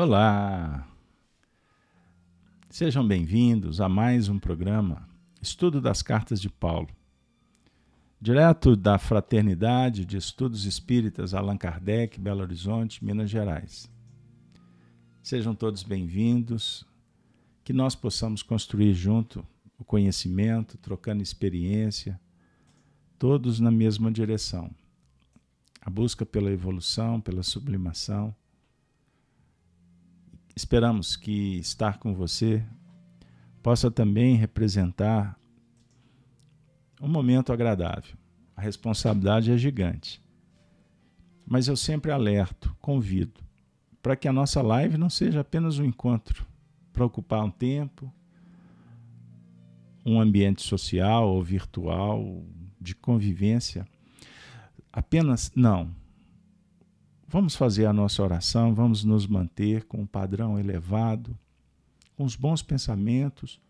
Olá! Sejam bem-vindos a mais um programa Estudo das Cartas de Paulo. Direto da Fraternidade de Estudos Espíritas Allan Kardec, Belo Horizonte, Minas Gerais. Sejam todos bem-vindos, que nós possamos construir junto o conhecimento, trocando experiência, todos na mesma direção. A busca pela evolução, pela sublimação Esperamos que estar com você possa também representar um momento agradável. A responsabilidade é gigante. Mas eu sempre alerto, convido, para que a nossa live não seja apenas um encontro para ocupar um tempo, um ambiente social ou virtual de convivência. Apenas não Vamos fazer a nossa oração, vamos nos manter com um padrão elevado, com os bons pensamentos,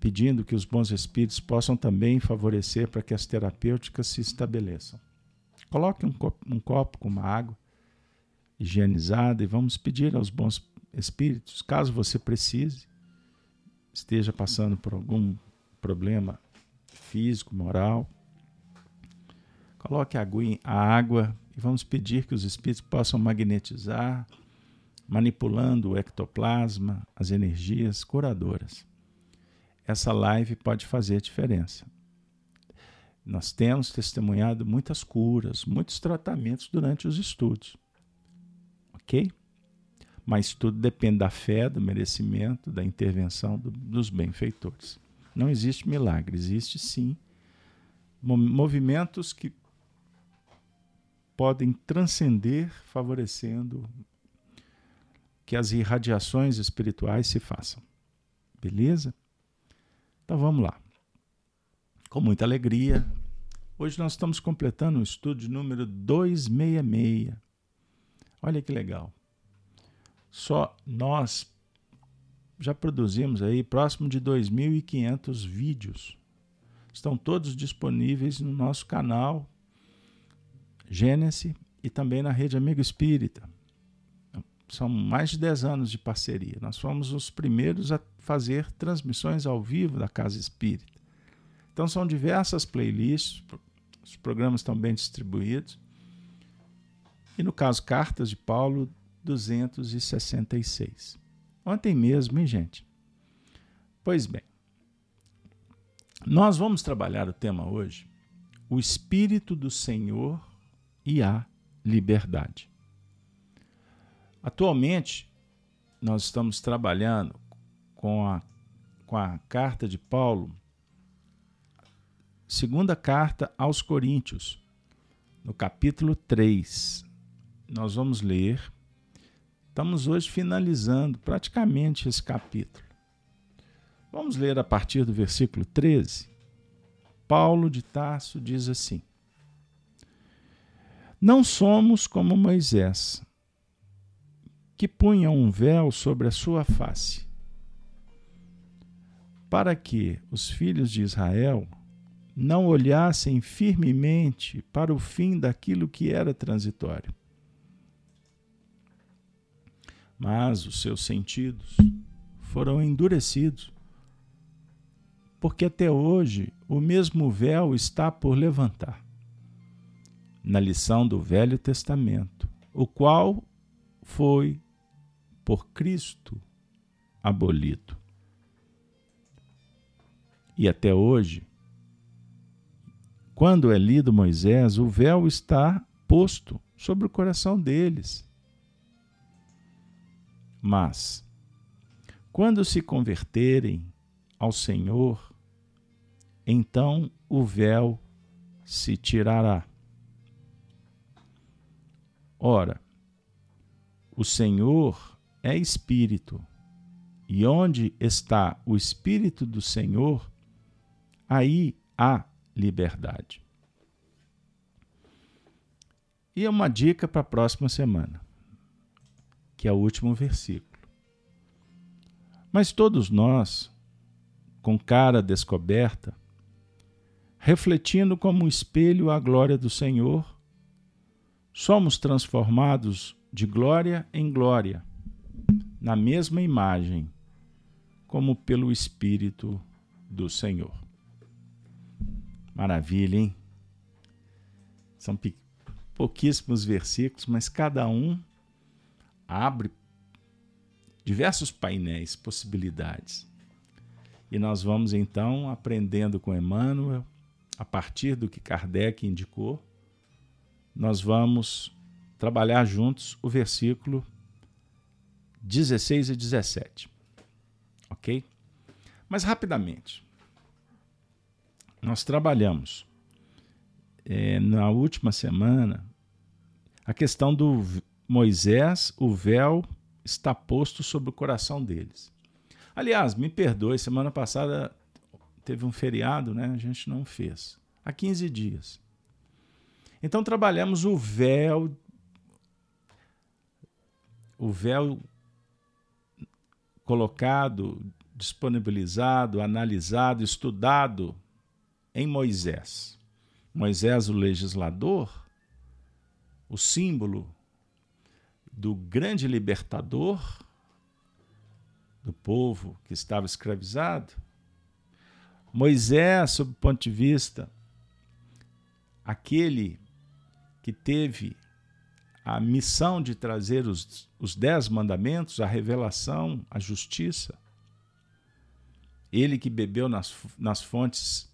pedindo que os bons espíritos possam também favorecer para que as terapêuticas se estabeleçam. Coloque um copo, um copo com uma água higienizada e vamos pedir aos bons espíritos, caso você precise, esteja passando por algum problema físico, moral, coloque a água e vamos pedir que os espíritos possam magnetizar, manipulando o ectoplasma, as energias curadoras. Essa live pode fazer diferença. Nós temos testemunhado muitas curas, muitos tratamentos durante os estudos. Ok? Mas tudo depende da fé, do merecimento, da intervenção do, dos benfeitores. Não existe milagre, existe sim movimentos que podem transcender, favorecendo que as irradiações espirituais se façam. Beleza? Então vamos lá. Com muita alegria, hoje nós estamos completando o estudo número 266. Olha que legal. Só nós já produzimos aí próximo de 2.500 vídeos. Estão todos disponíveis no nosso canal Gênesis e também na Rede Amigo Espírita. São mais de 10 anos de parceria. Nós fomos os primeiros a fazer transmissões ao vivo da Casa Espírita. Então são diversas playlists, os programas estão bem distribuídos. E no caso Cartas de Paulo, 266. Ontem mesmo, hein, gente? Pois bem, nós vamos trabalhar o tema hoje, o Espírito do Senhor e a liberdade. Atualmente, nós estamos trabalhando com a, com a carta de Paulo, segunda carta aos Coríntios, no capítulo 3. Nós vamos ler. Estamos hoje finalizando praticamente esse capítulo. Vamos ler a partir do versículo 13. Paulo de Tarso diz assim: não somos como Moisés, que punha um véu sobre a sua face, para que os filhos de Israel não olhassem firmemente para o fim daquilo que era transitório. Mas os seus sentidos foram endurecidos, porque até hoje o mesmo véu está por levantar na lição do Velho Testamento, o qual foi por Cristo abolido. E até hoje, quando é lido Moisés, o véu está posto sobre o coração deles. Mas, quando se converterem ao Senhor, então o véu se tirará. Ora, o Senhor é Espírito, e onde está o Espírito do Senhor, aí há liberdade. E é uma dica para a próxima semana, que é o último versículo. Mas todos nós, com cara descoberta, refletindo como um espelho a glória do Senhor, somos transformados de glória em glória, na mesma imagem, como pelo Espírito do Senhor. Maravilha, hein? São pouquíssimos versículos, mas cada um abre diversos painéis, possibilidades. E nós vamos então aprendendo com Emmanuel, a partir do que Kardec indicou, nós vamos trabalhar juntos o versículo 16 e 17. Ok? Mas rapidamente, nós trabalhamos é, na última semana a questão do Moisés, o véu está posto sobre o coração deles. Aliás, me perdoe, semana passada teve um feriado, né? A gente não fez. Há 15 dias. Então trabalhamos o véu o véu colocado, disponibilizado, analisado, estudado em Moisés. Moisés, o legislador, o símbolo do grande libertador do povo que estava escravizado. Moisés, sob o ponto de vista, aquele que teve a missão de trazer os, os dez mandamentos, a revelação, a justiça. Ele que bebeu nas, nas fontes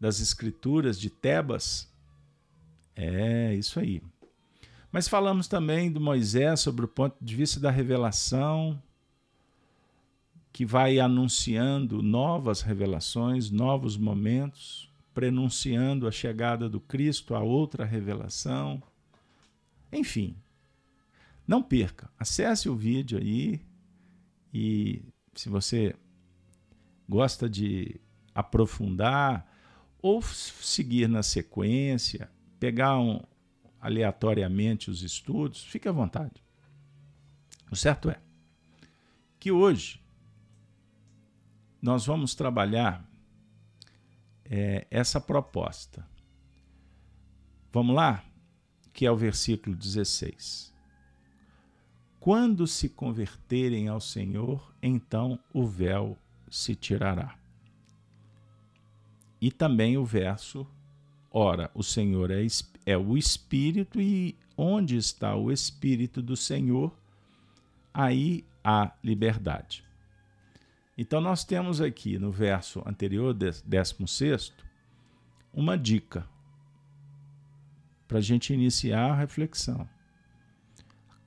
das escrituras de Tebas. É isso aí. Mas falamos também do Moisés sobre o ponto de vista da revelação, que vai anunciando novas revelações, novos momentos, prenunciando a chegada do Cristo, a outra revelação. Enfim, não perca, acesse o vídeo aí e se você gosta de aprofundar ou seguir na sequência, pegar um, aleatoriamente os estudos, fique à vontade. O certo é que hoje nós vamos trabalhar é, essa proposta. Vamos lá? Que é o versículo 16. Quando se converterem ao Senhor, então o véu se tirará. E também o verso Ora, o Senhor é, é o Espírito, e onde está o Espírito do Senhor, aí há liberdade. Então, nós temos aqui no verso anterior, 16, uma dica para a gente iniciar a reflexão.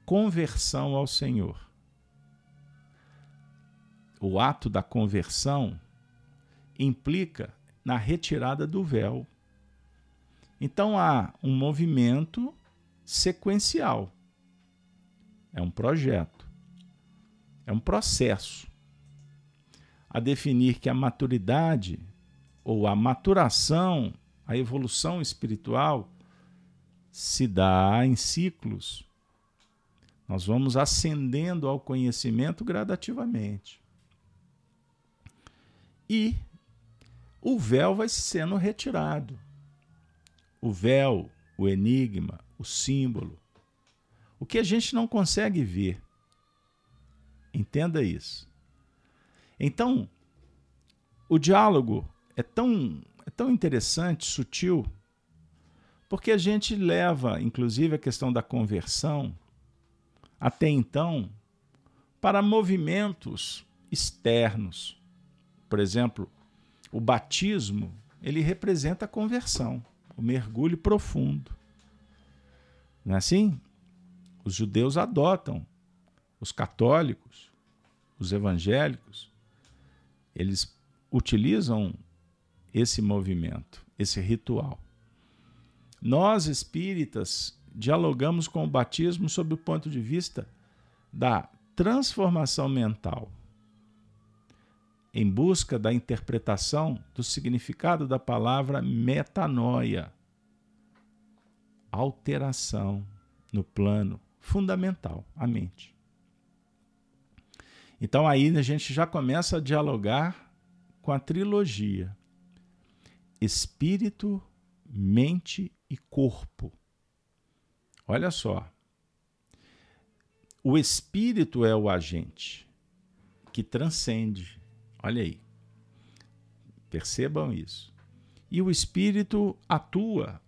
Conversão ao Senhor. O ato da conversão implica na retirada do véu então há um movimento sequencial. É um projeto. É um processo. A definir que a maturidade ou a maturação, a evolução espiritual se dá em ciclos. Nós vamos ascendendo ao conhecimento gradativamente. E o véu vai sendo retirado o véu, o enigma, o símbolo, o que a gente não consegue ver. Entenda isso. Então, o diálogo é tão, é tão interessante, sutil, porque a gente leva, inclusive, a questão da conversão, até então, para movimentos externos. Por exemplo, o batismo, ele representa a conversão o mergulho profundo. Não é assim? Os judeus adotam, os católicos, os evangélicos, eles utilizam esse movimento, esse ritual. Nós espíritas dialogamos com o batismo sob o ponto de vista da transformação mental em busca da interpretação do significado da palavra metanoia, alteração no plano fundamental, a mente. Então aí a gente já começa a dialogar com a trilogia: espírito, mente e corpo. Olha só. o espírito é o agente que transcende. Olha aí. Percebam isso. E o espírito atua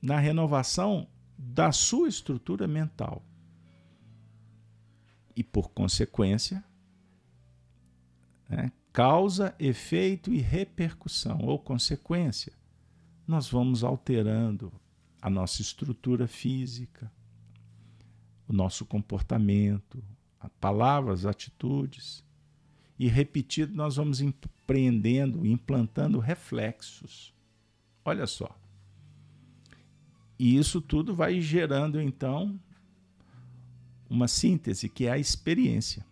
na renovação da sua estrutura mental. E, por consequência, né, causa, efeito e repercussão, ou consequência, nós vamos alterando a nossa estrutura física, o nosso comportamento, palavras, atitudes. E repetido, nós vamos empreendendo, implantando reflexos. Olha só. E isso tudo vai gerando, então, uma síntese, que é a experiência.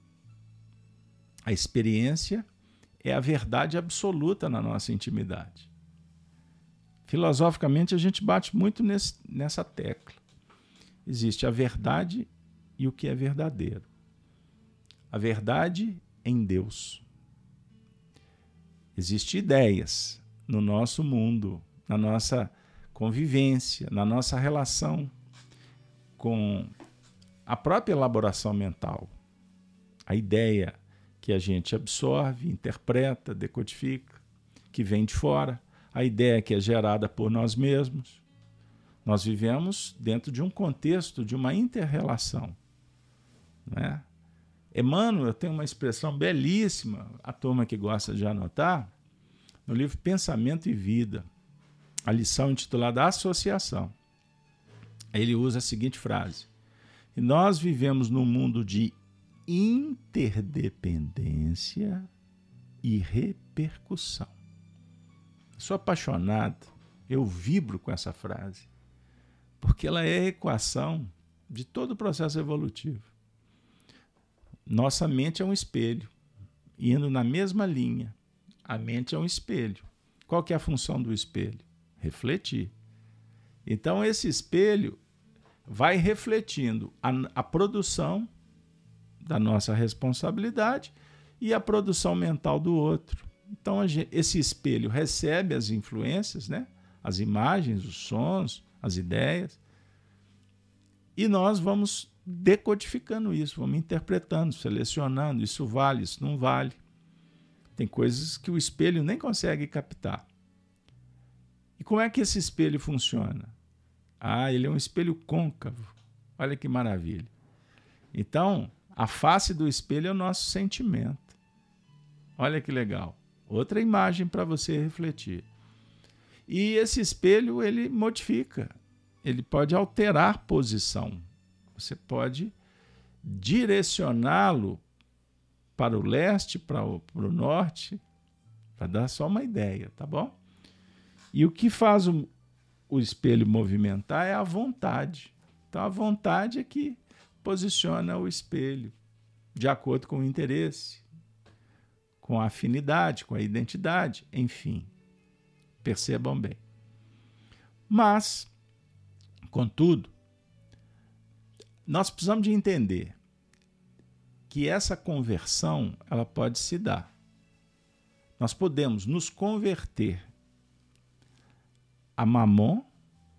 A experiência é a verdade absoluta na nossa intimidade. Filosoficamente, a gente bate muito nesse, nessa tecla. Existe a verdade e o que é verdadeiro. A verdade em Deus. Existem ideias no nosso mundo, na nossa convivência, na nossa relação com a própria elaboração mental. A ideia que a gente absorve, interpreta, decodifica, que vem de fora, a ideia que é gerada por nós mesmos. Nós vivemos dentro de um contexto de uma interrelação. Né? Emmanuel tem uma expressão belíssima, a turma que gosta de anotar, no livro Pensamento e Vida a lição intitulada Associação. Ele usa a seguinte frase: nós vivemos num mundo de interdependência e repercussão. sou apaixonado, eu vibro com essa frase, porque ela é a equação de todo o processo evolutivo. Nossa mente é um espelho, indo na mesma linha. A mente é um espelho. Qual que é a função do espelho? refletir. Então, esse espelho vai refletindo a, a produção da nossa responsabilidade e a produção mental do outro. Então, gente, esse espelho recebe as influências, né? as imagens, os sons, as ideias, e nós vamos decodificando isso, vamos interpretando, selecionando. Isso vale, isso não vale. Tem coisas que o espelho nem consegue captar. E como é que esse espelho funciona? Ah, ele é um espelho côncavo. Olha que maravilha. Então, a face do espelho é o nosso sentimento. Olha que legal. Outra imagem para você refletir. E esse espelho ele modifica, ele pode alterar posição. Você pode direcioná-lo para o leste, para o, para o norte, para dar só uma ideia, tá bom? E o que faz o, o espelho movimentar é a vontade. Então, a vontade é que posiciona o espelho de acordo com o interesse, com a afinidade, com a identidade, enfim. Percebam bem. Mas, contudo, nós precisamos de entender que essa conversão ela pode se dar. Nós podemos nos converter a Mamon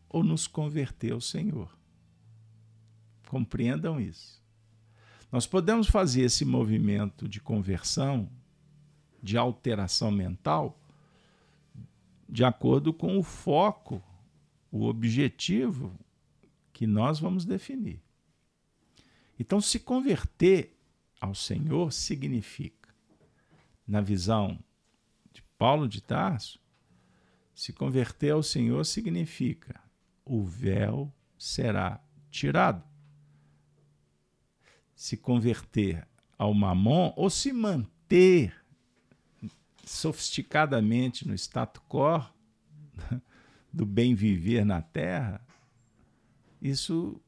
ou nos converter ao Senhor. Compreendam isso. Nós podemos fazer esse movimento de conversão, de alteração mental, de acordo com o foco, o objetivo que nós vamos definir. Então, se converter ao Senhor significa, na visão de Paulo de Tarso, se converter ao Senhor significa o véu será tirado. Se converter ao mamon ou se manter sofisticadamente no status quo do bem viver na terra, isso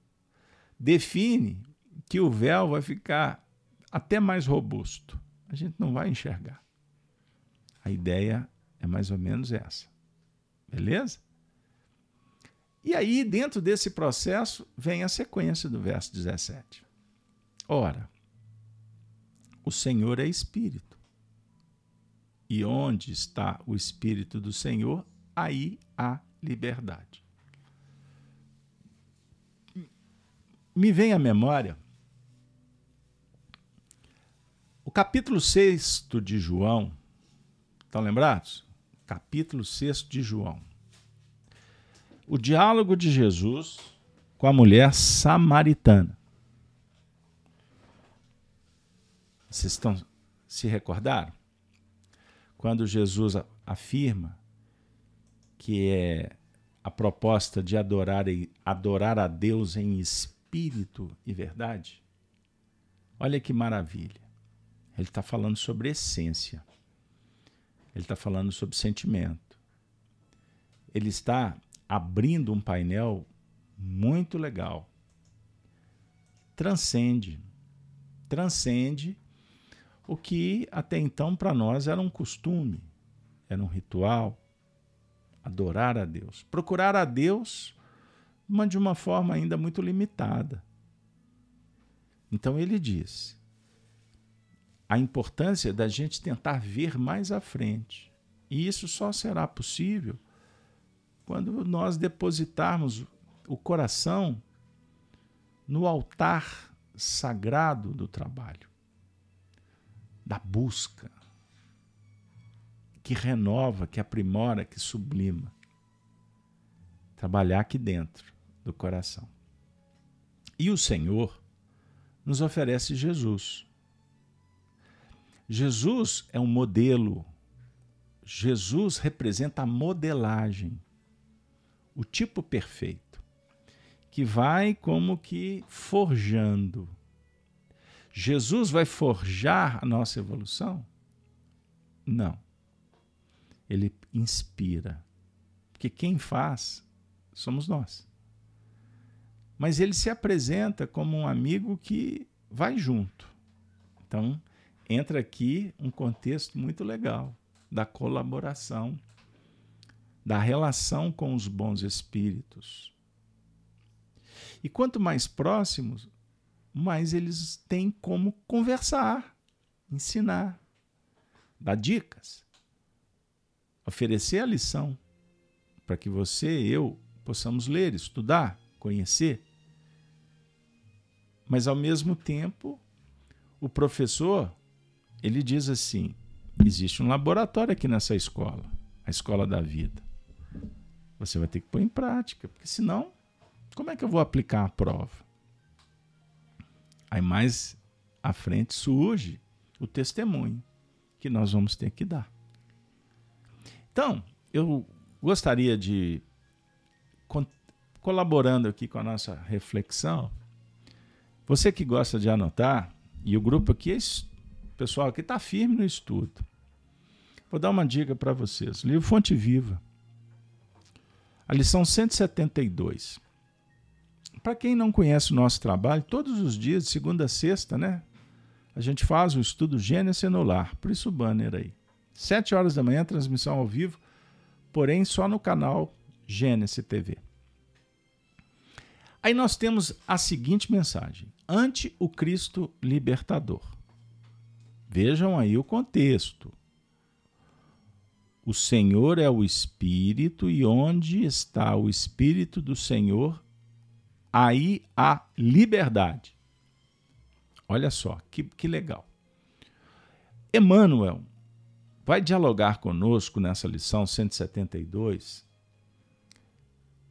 define que o véu vai ficar até mais robusto. A gente não vai enxergar. A ideia é mais ou menos essa. Beleza? E aí, dentro desse processo, vem a sequência do verso 17. Ora, o Senhor é Espírito. E onde está o Espírito do Senhor, aí há liberdade. Me vem à memória capítulo 6 de João, estão lembrados? Capítulo 6 de João. O diálogo de Jesus com a mulher samaritana. Vocês estão se recordaram? Quando Jesus afirma que é a proposta de adorar, adorar a Deus em espírito e verdade, olha que maravilha. Ele está falando sobre essência. Ele está falando sobre sentimento. Ele está abrindo um painel muito legal. Transcende. Transcende o que até então para nós era um costume, era um ritual. Adorar a Deus. Procurar a Deus, mas de uma forma ainda muito limitada. Então ele diz: a importância da gente tentar ver mais à frente. E isso só será possível quando nós depositarmos o coração no altar sagrado do trabalho, da busca, que renova, que aprimora, que sublima. Trabalhar aqui dentro do coração. E o Senhor nos oferece Jesus Jesus é um modelo. Jesus representa a modelagem, o tipo perfeito, que vai como que forjando. Jesus vai forjar a nossa evolução? Não. Ele inspira. Porque quem faz somos nós. Mas ele se apresenta como um amigo que vai junto. Então, entra aqui um contexto muito legal da colaboração, da relação com os bons espíritos. E quanto mais próximos, mais eles têm como conversar, ensinar, dar dicas, oferecer a lição para que você e eu possamos ler, estudar, conhecer. Mas ao mesmo tempo, o professor ele diz assim: existe um laboratório aqui nessa escola, a escola da vida. Você vai ter que pôr em prática, porque senão, como é que eu vou aplicar a prova? Aí mais à frente surge o testemunho que nós vamos ter que dar. Então, eu gostaria de, colaborando aqui com a nossa reflexão, você que gosta de anotar, e o grupo aqui é pessoal aqui está firme no estudo. Vou dar uma dica para vocês. Livro Fonte Viva. A lição 172. Para quem não conhece o nosso trabalho, todos os dias, de segunda a sexta, né? A gente faz o estudo Gênesis no lar. Por isso o banner aí. Sete horas da manhã, transmissão ao vivo, porém só no canal Gênesis TV. Aí nós temos a seguinte mensagem: ante o Cristo libertador. Vejam aí o contexto. O Senhor é o Espírito, e onde está o Espírito do Senhor, aí há liberdade. Olha só, que, que legal. Emmanuel vai dialogar conosco nessa lição 172,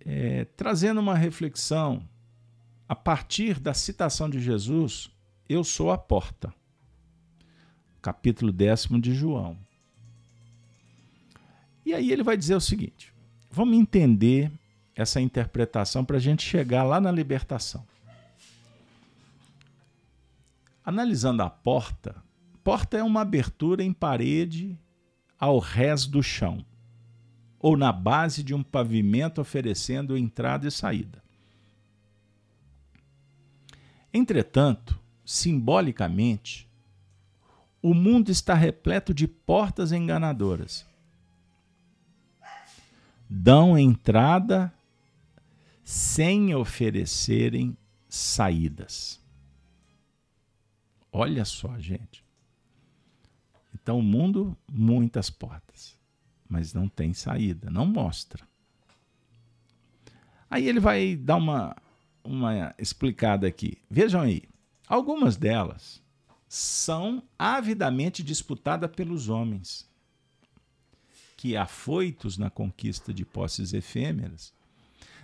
é, trazendo uma reflexão a partir da citação de Jesus: Eu sou a porta capítulo décimo de João. E aí ele vai dizer o seguinte: vamos entender essa interpretação para a gente chegar lá na libertação. Analisando a porta, porta é uma abertura em parede ao rés do chão, ou na base de um pavimento oferecendo entrada e saída. Entretanto, simbolicamente, o mundo está repleto de portas enganadoras. Dão entrada sem oferecerem saídas. Olha só, gente. Então, o mundo, muitas portas, mas não tem saída, não mostra. Aí ele vai dar uma, uma explicada aqui. Vejam aí, algumas delas são avidamente disputadas pelos homens, que, afoitos na conquista de posses efêmeras,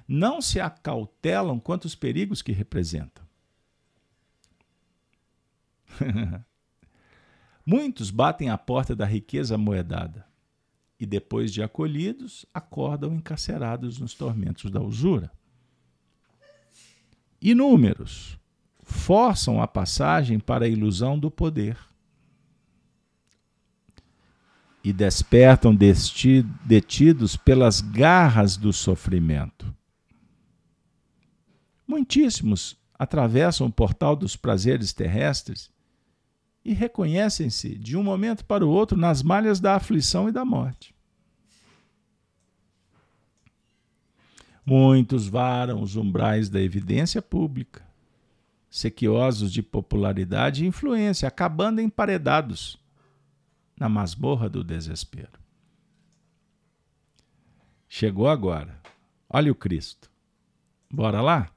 não se acautelam quanto os perigos que representam. Muitos batem à porta da riqueza moedada e, depois de acolhidos, acordam encarcerados nos tormentos da usura. Inúmeros forçam a passagem para a ilusão do poder e despertam detidos pelas garras do sofrimento. Muitíssimos atravessam o portal dos prazeres terrestres e reconhecem-se de um momento para o outro nas malhas da aflição e da morte. Muitos varam os umbrais da evidência pública, sequiosos de popularidade e influência, acabando emparedados na masmorra do desespero. Chegou agora. Olha o Cristo. Bora lá?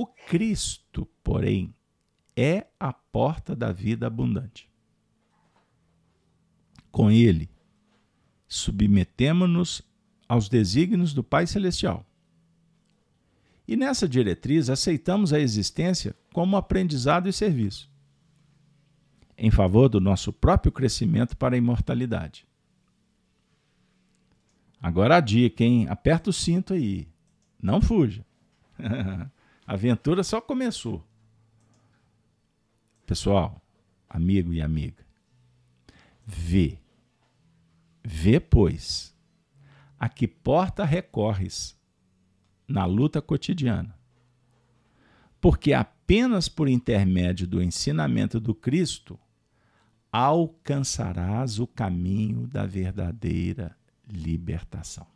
O Cristo, porém, é a porta da vida abundante. Com ele, submetemo-nos aos desígnios do Pai Celestial. E nessa diretriz aceitamos a existência como aprendizado e serviço, em favor do nosso próprio crescimento para a imortalidade. Agora a dica, hein? Aperta o cinto aí. Não fuja. a aventura só começou. Pessoal, amigo e amiga, vê, vê, pois, a que porta recorres na luta cotidiana. Porque apenas por intermédio do ensinamento do Cristo alcançarás o caminho da verdadeira libertação.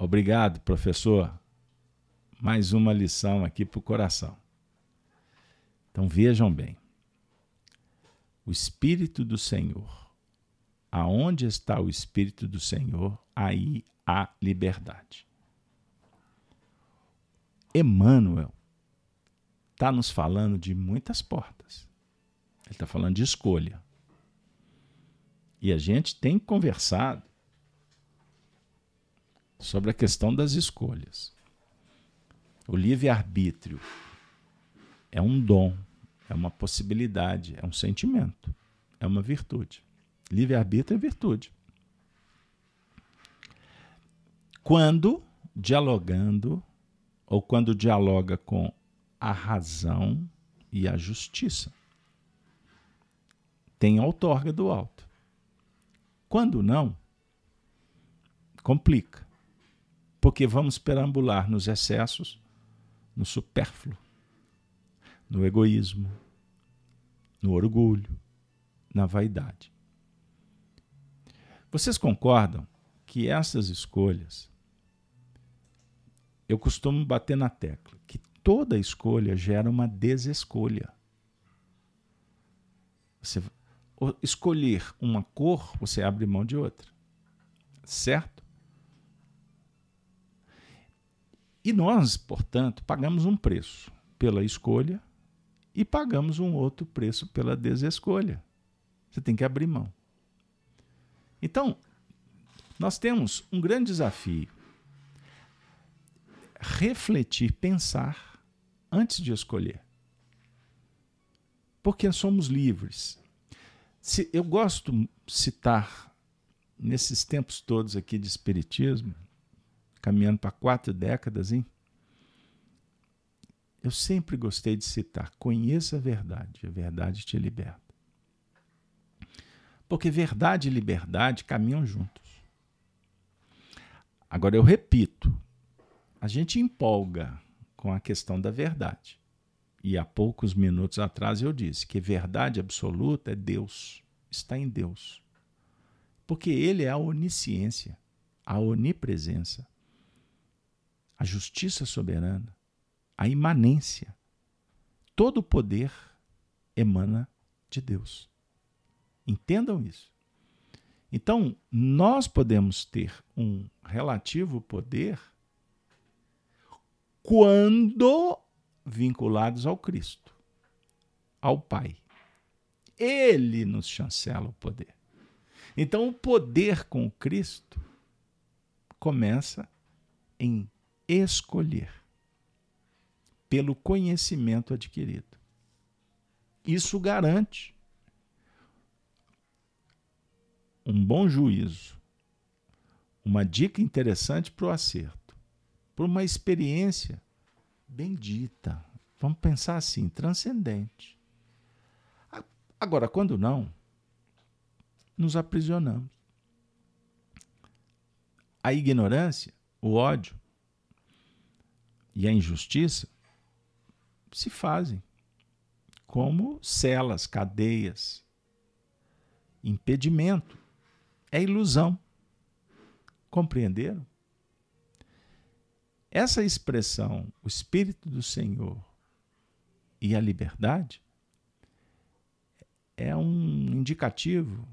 Obrigado, professor mais uma lição aqui para o coração. Então vejam bem. O Espírito do Senhor. Aonde está o Espírito do Senhor, aí há liberdade. Emmanuel está nos falando de muitas portas. Ele está falando de escolha. E a gente tem conversado sobre a questão das escolhas. O livre-arbítrio é um dom, é uma possibilidade, é um sentimento, é uma virtude. Livre-arbítrio é virtude. Quando dialogando, ou quando dialoga com a razão e a justiça, tem outorga do alto. Quando não, complica, porque vamos perambular nos excessos no supérfluo, no egoísmo, no orgulho, na vaidade. Vocês concordam que essas escolhas, eu costumo bater na tecla, que toda escolha gera uma desescolha. Você escolher uma cor, você abre mão de outra. Certo? E nós, portanto, pagamos um preço pela escolha e pagamos um outro preço pela desescolha. Você tem que abrir mão. Então, nós temos um grande desafio. Refletir, pensar antes de escolher. Porque somos livres. Se, eu gosto de citar, nesses tempos todos aqui de Espiritismo, caminhando para quatro décadas, hein? Eu sempre gostei de citar: conheça a verdade, a verdade te liberta. Porque verdade e liberdade caminham juntos. Agora eu repito: a gente empolga com a questão da verdade. E há poucos minutos atrás eu disse que verdade absoluta é Deus, está em Deus. Porque Ele é a onisciência, a onipresença a justiça soberana, a imanência. Todo o poder emana de Deus. Entendam isso. Então, nós podemos ter um relativo poder quando vinculados ao Cristo, ao Pai. Ele nos chancela o poder. Então, o poder com o Cristo começa em escolher, pelo conhecimento adquirido. Isso garante um bom juízo, uma dica interessante para o acerto, por uma experiência bendita. Vamos pensar assim, transcendente. Agora, quando não, nos aprisionamos. A ignorância, o ódio e a injustiça se fazem como celas, cadeias, impedimento. É ilusão. Compreenderam? Essa expressão, o Espírito do Senhor e a liberdade, é um indicativo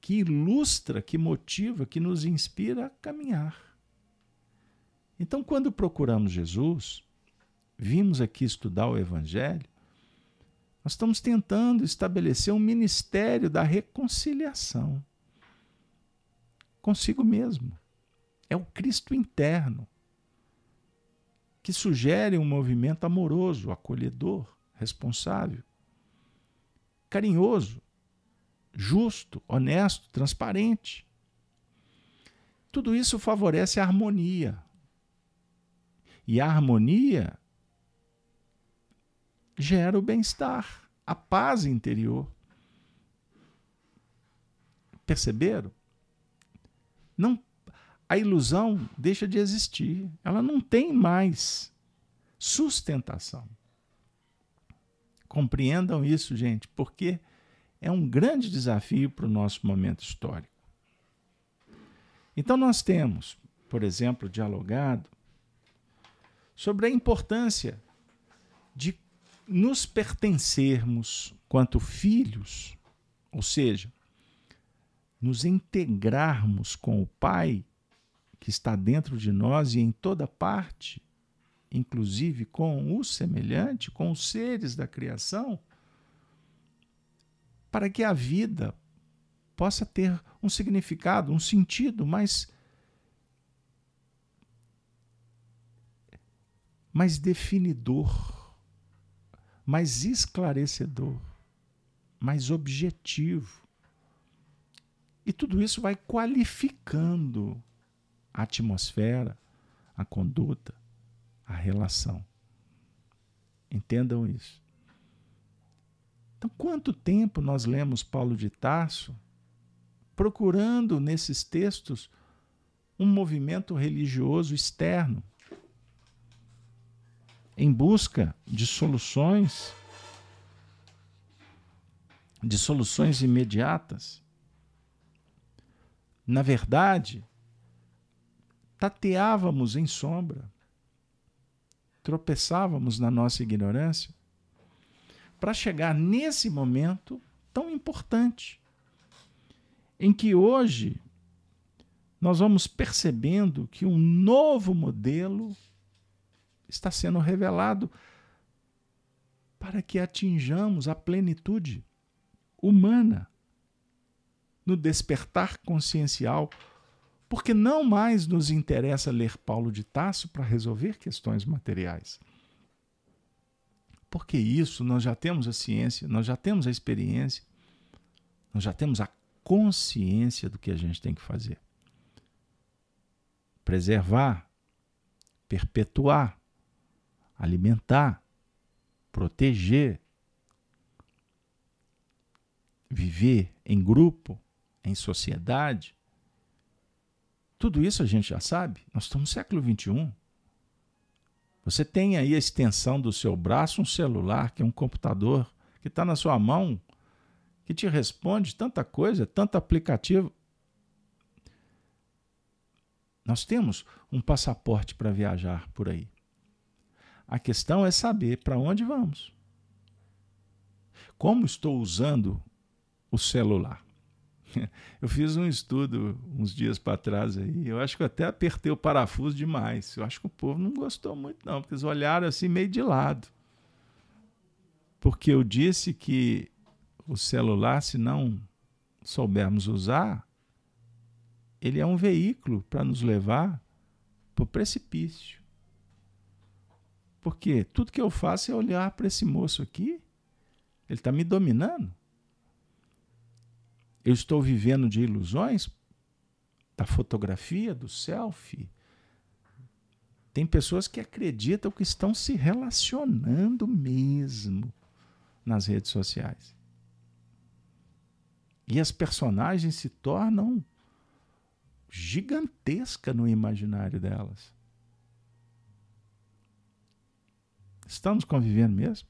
que ilustra, que motiva, que nos inspira a caminhar. Então, quando procuramos Jesus, vimos aqui estudar o Evangelho, nós estamos tentando estabelecer um ministério da reconciliação consigo mesmo. É o Cristo interno que sugere um movimento amoroso, acolhedor, responsável, carinhoso, justo, honesto, transparente. Tudo isso favorece a harmonia. E a harmonia gera o bem-estar, a paz interior. Perceberam? Não a ilusão deixa de existir. Ela não tem mais sustentação. Compreendam isso, gente, porque é um grande desafio para o nosso momento histórico. Então, nós temos, por exemplo, dialogado sobre a importância de nos pertencermos quanto filhos, ou seja, nos integrarmos com o Pai que está dentro de nós e em toda parte, inclusive com o semelhante, com os seres da criação, para que a vida possa ter um significado, um sentido mais mais definidor, mais esclarecedor, mais objetivo. E tudo isso vai qualificando a atmosfera, a conduta, a relação. Entendam isso. Então, quanto tempo nós lemos Paulo de Tarso procurando nesses textos um movimento religioso externo em busca de soluções de soluções imediatas. Na verdade, tateávamos em sombra, tropeçávamos na nossa ignorância, para chegar nesse momento tão importante, em que hoje nós vamos percebendo que um novo modelo está sendo revelado para que atinjamos a plenitude humana no despertar consciencial porque não mais nos interessa ler Paulo de Tasso para resolver questões materiais. Porque isso nós já temos a ciência, nós já temos a experiência, nós já temos a consciência do que a gente tem que fazer. Preservar, perpetuar, alimentar, proteger, viver em grupo, em sociedade, tudo isso a gente já sabe. Nós estamos no século XXI. Você tem aí a extensão do seu braço um celular, que é um computador, que está na sua mão, que te responde tanta coisa, tanto aplicativo. Nós temos um passaporte para viajar por aí. A questão é saber para onde vamos. Como estou usando o celular? Eu fiz um estudo uns dias para trás aí. Eu acho que eu até apertei o parafuso demais. Eu acho que o povo não gostou muito, não, porque eles olharam assim meio de lado. Porque eu disse que o celular, se não soubermos usar, ele é um veículo para nos levar para o precipício. Porque tudo que eu faço é olhar para esse moço aqui. Ele está me dominando. Eu estou vivendo de ilusões da fotografia, do selfie. Tem pessoas que acreditam que estão se relacionando mesmo nas redes sociais. E as personagens se tornam gigantescas no imaginário delas. Estamos convivendo mesmo?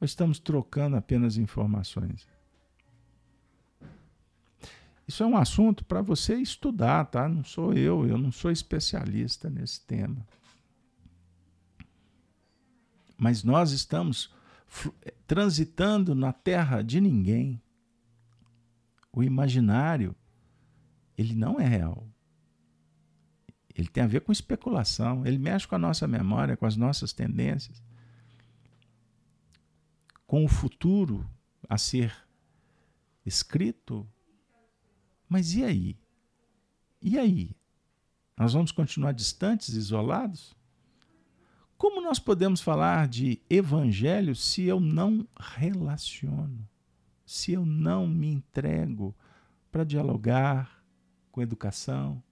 Ou estamos trocando apenas informações? Isso é um assunto para você estudar, tá? Não sou eu, eu não sou especialista nesse tema. Mas nós estamos transitando na terra de ninguém. O imaginário, ele não é real. Ele tem a ver com especulação, ele mexe com a nossa memória, com as nossas tendências, com o futuro a ser escrito. Mas e aí? E aí? Nós vamos continuar distantes, isolados? Como nós podemos falar de evangelho se eu não relaciono? Se eu não me entrego para dialogar com educação,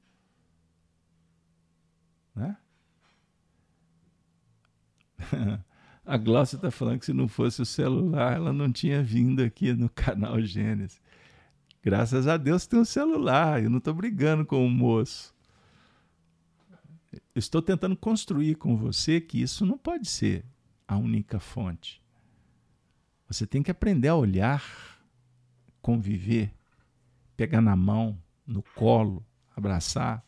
né? A Glaucia está falando que se não fosse o celular, ela não tinha vindo aqui no canal Gênesis. Graças a Deus tem um celular, eu não estou brigando com o moço. estou tentando construir com você que isso não pode ser a única fonte. Você tem que aprender a olhar, conviver, pegar na mão, no colo, abraçar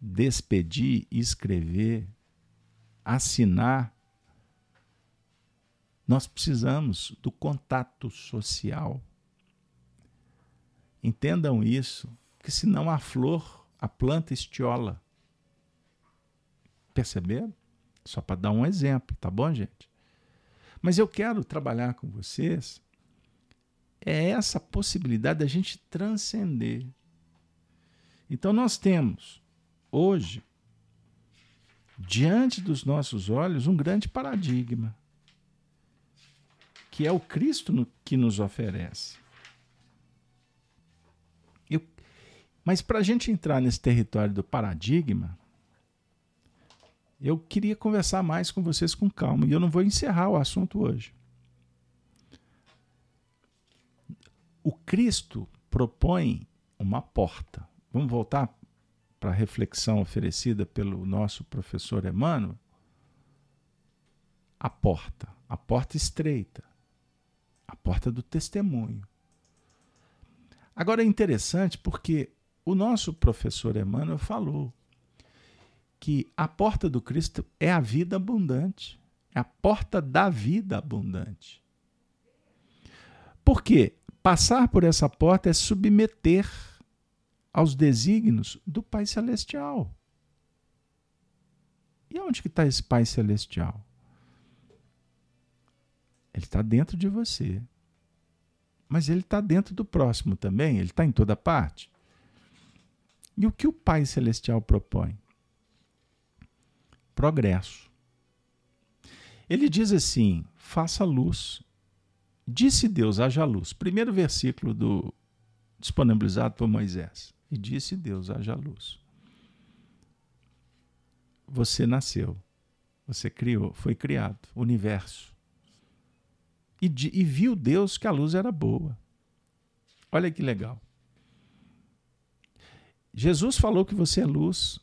despedir, escrever, assinar. Nós precisamos do contato social. Entendam isso, porque senão a flor, a planta estiola. Perceberam? Só para dar um exemplo, tá bom, gente? Mas eu quero trabalhar com vocês é essa possibilidade da gente transcender. Então nós temos hoje, diante dos nossos olhos, um grande paradigma, que é o Cristo que nos oferece. Eu, mas para a gente entrar nesse território do paradigma, eu queria conversar mais com vocês com calma, e eu não vou encerrar o assunto hoje. O Cristo propõe uma porta. Vamos voltar para a reflexão oferecida pelo nosso professor Emmanuel, a porta, a porta estreita, a porta do testemunho. Agora é interessante porque o nosso professor Emmanuel falou que a porta do Cristo é a vida abundante, é a porta da vida abundante. Por quê? Passar por essa porta é submeter aos desígnios do Pai Celestial. E onde que está esse Pai Celestial? Ele está dentro de você. Mas ele está dentro do próximo também, ele está em toda parte. E o que o Pai Celestial propõe? Progresso. Ele diz assim: faça luz. Disse Deus, haja luz. Primeiro versículo do disponibilizado por Moisés. E disse Deus: haja luz. Você nasceu, você criou, foi criado, universo. E, e viu Deus que a luz era boa. Olha que legal. Jesus falou que você é luz.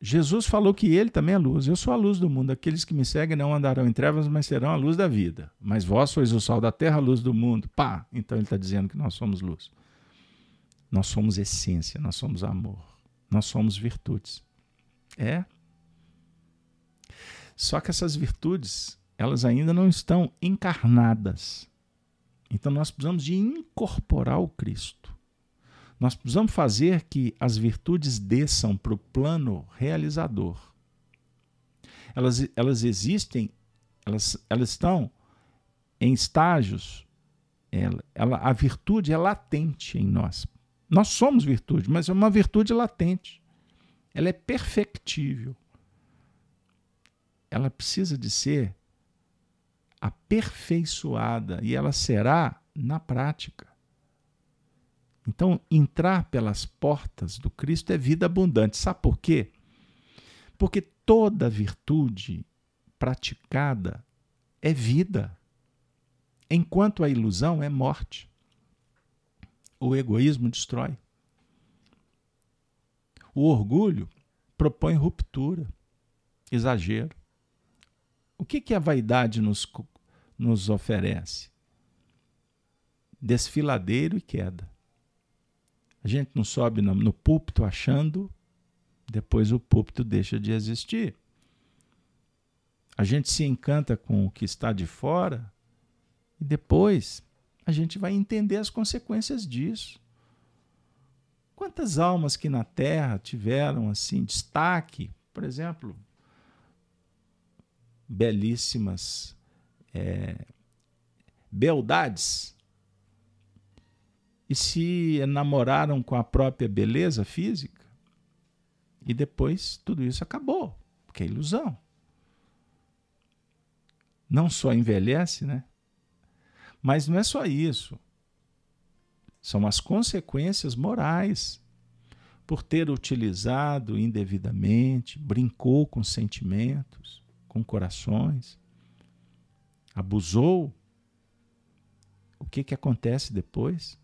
Jesus falou que ele também é luz. Eu sou a luz do mundo. Aqueles que me seguem não andarão em trevas, mas serão a luz da vida. Mas vós sois o sol da terra, a luz do mundo. Pá! Então ele está dizendo que nós somos luz. Nós somos essência, nós somos amor, nós somos virtudes. É. Só que essas virtudes, elas ainda não estão encarnadas. Então nós precisamos de incorporar o Cristo. Nós precisamos fazer que as virtudes desçam para o plano realizador. Elas, elas existem, elas, elas estão em estágios. Ela, ela, a virtude é latente em nós. Nós somos virtude, mas é uma virtude latente. Ela é perfectível. Ela precisa de ser aperfeiçoada e ela será na prática. Então, entrar pelas portas do Cristo é vida abundante. Sabe por quê? Porque toda virtude praticada é vida, enquanto a ilusão é morte. O egoísmo destrói. O orgulho propõe ruptura, exagero. O que, que a vaidade nos, nos oferece? Desfiladeiro e queda. A gente não sobe no, no púlpito achando, depois o púlpito deixa de existir. A gente se encanta com o que está de fora e depois a gente vai entender as consequências disso. Quantas almas que na Terra tiveram assim destaque, por exemplo, belíssimas é, beldades e se enamoraram com a própria beleza física e depois tudo isso acabou, porque é ilusão. Não só envelhece, né? Mas não é só isso. São as consequências morais por ter utilizado indevidamente, brincou com sentimentos, com corações, abusou. O que, que acontece depois?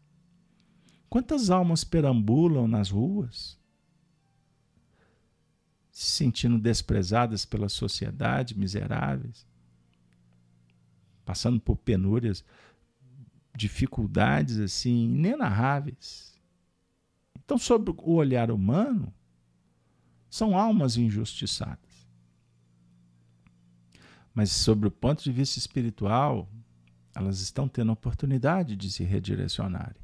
Quantas almas perambulam nas ruas, se sentindo desprezadas pela sociedade, miseráveis, passando por penúrias, dificuldades assim inenarráveis. Então, sob o olhar humano, são almas injustiçadas. Mas, sobre o ponto de vista espiritual, elas estão tendo a oportunidade de se redirecionarem.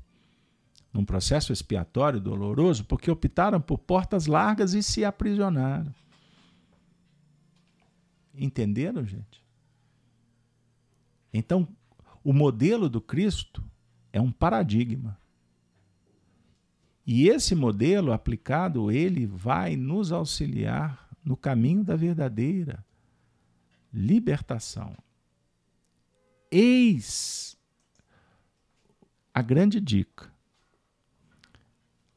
Num processo expiatório doloroso, porque optaram por portas largas e se aprisionaram. Entenderam, gente? Então, o modelo do Cristo é um paradigma. E esse modelo aplicado, ele vai nos auxiliar no caminho da verdadeira libertação. Eis a grande dica.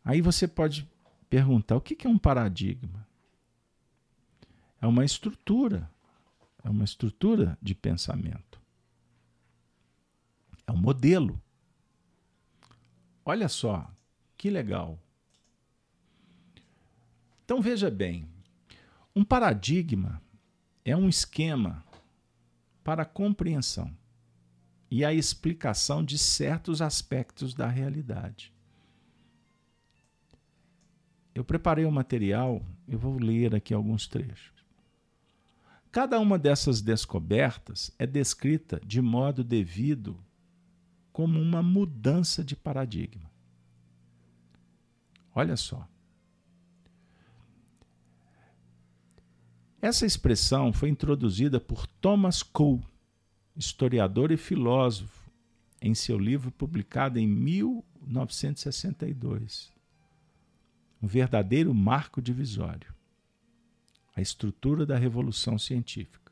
Aí você pode perguntar: o que é um paradigma? É uma estrutura, é uma estrutura de pensamento. É um modelo. Olha só, que legal. Então veja bem, um paradigma é um esquema para a compreensão e a explicação de certos aspectos da realidade. Eu preparei o um material, eu vou ler aqui alguns trechos. Cada uma dessas descobertas é descrita de modo devido como uma mudança de paradigma. Olha só. Essa expressão foi introduzida por Thomas Cole, historiador e filósofo, em seu livro publicado em 1962. Um verdadeiro marco divisório. A estrutura da revolução científica.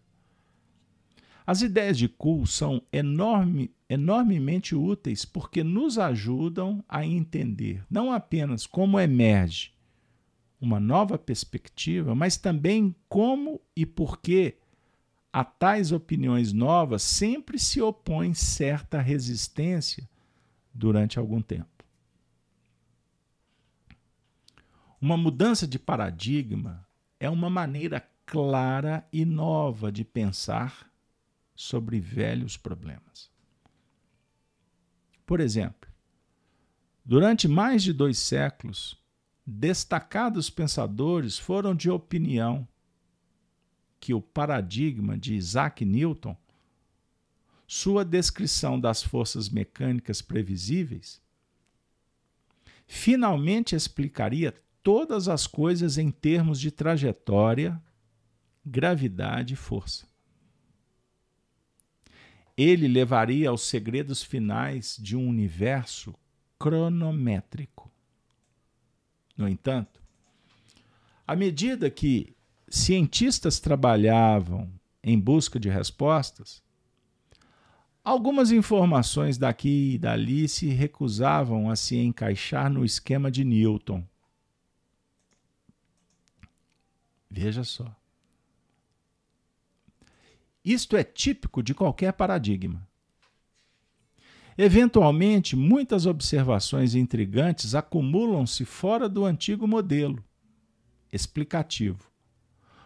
As ideias de Cole são enorme, enormemente úteis porque nos ajudam a entender não apenas como emerge uma nova perspectiva, mas também como e por que a tais opiniões novas sempre se opõe certa resistência durante algum tempo. Uma mudança de paradigma é uma maneira clara e nova de pensar sobre velhos problemas. Por exemplo, durante mais de dois séculos, destacados pensadores foram de opinião que o paradigma de Isaac Newton sua descrição das forças mecânicas previsíveis, finalmente explicaria todas as coisas em termos de trajetória, gravidade e força. Ele levaria aos segredos finais de um universo cronométrico. No entanto, à medida que cientistas trabalhavam em busca de respostas, algumas informações daqui e dali se recusavam a se encaixar no esquema de Newton. Veja só. Isto é típico de qualquer paradigma. Eventualmente, muitas observações intrigantes acumulam-se fora do antigo modelo explicativo,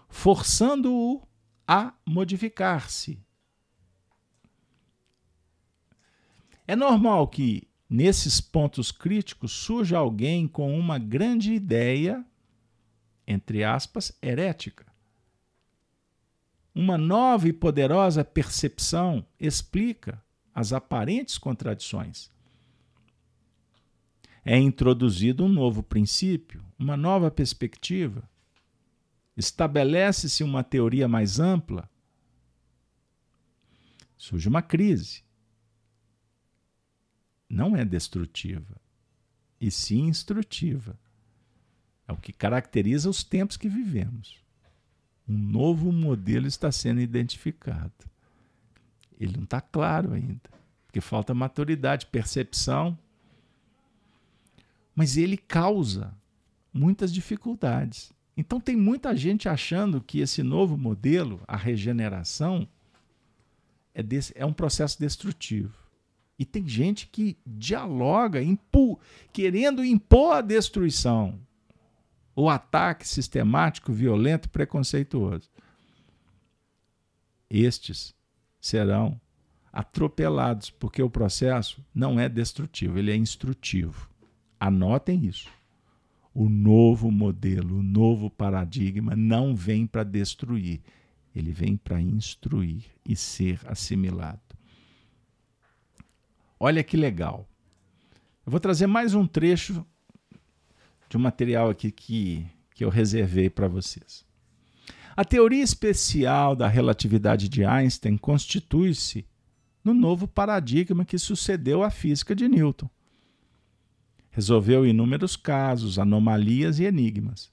forçando-o a modificar-se. É normal que, nesses pontos críticos, surja alguém com uma grande ideia, entre aspas, herética. Uma nova e poderosa percepção explica as aparentes contradições. É introduzido um novo princípio, uma nova perspectiva, estabelece-se uma teoria mais ampla, surge uma crise. Não é destrutiva, e sim instrutiva. É o que caracteriza os tempos que vivemos. Um novo modelo está sendo identificado. Ele não está claro ainda, porque falta maturidade, percepção. Mas ele causa muitas dificuldades. Então, tem muita gente achando que esse novo modelo, a regeneração, é, desse, é um processo destrutivo. E tem gente que dialoga, impu, querendo impor a destruição, o ataque sistemático, violento, preconceituoso. Estes serão atropelados, porque o processo não é destrutivo, ele é instrutivo. Anotem isso. O novo modelo, o novo paradigma não vem para destruir, ele vem para instruir e ser assimilado. Olha que legal. Eu vou trazer mais um trecho de um material aqui que, que eu reservei para vocês. A teoria especial da relatividade de Einstein constitui-se no novo paradigma que sucedeu à física de Newton. Resolveu inúmeros casos, anomalias e enigmas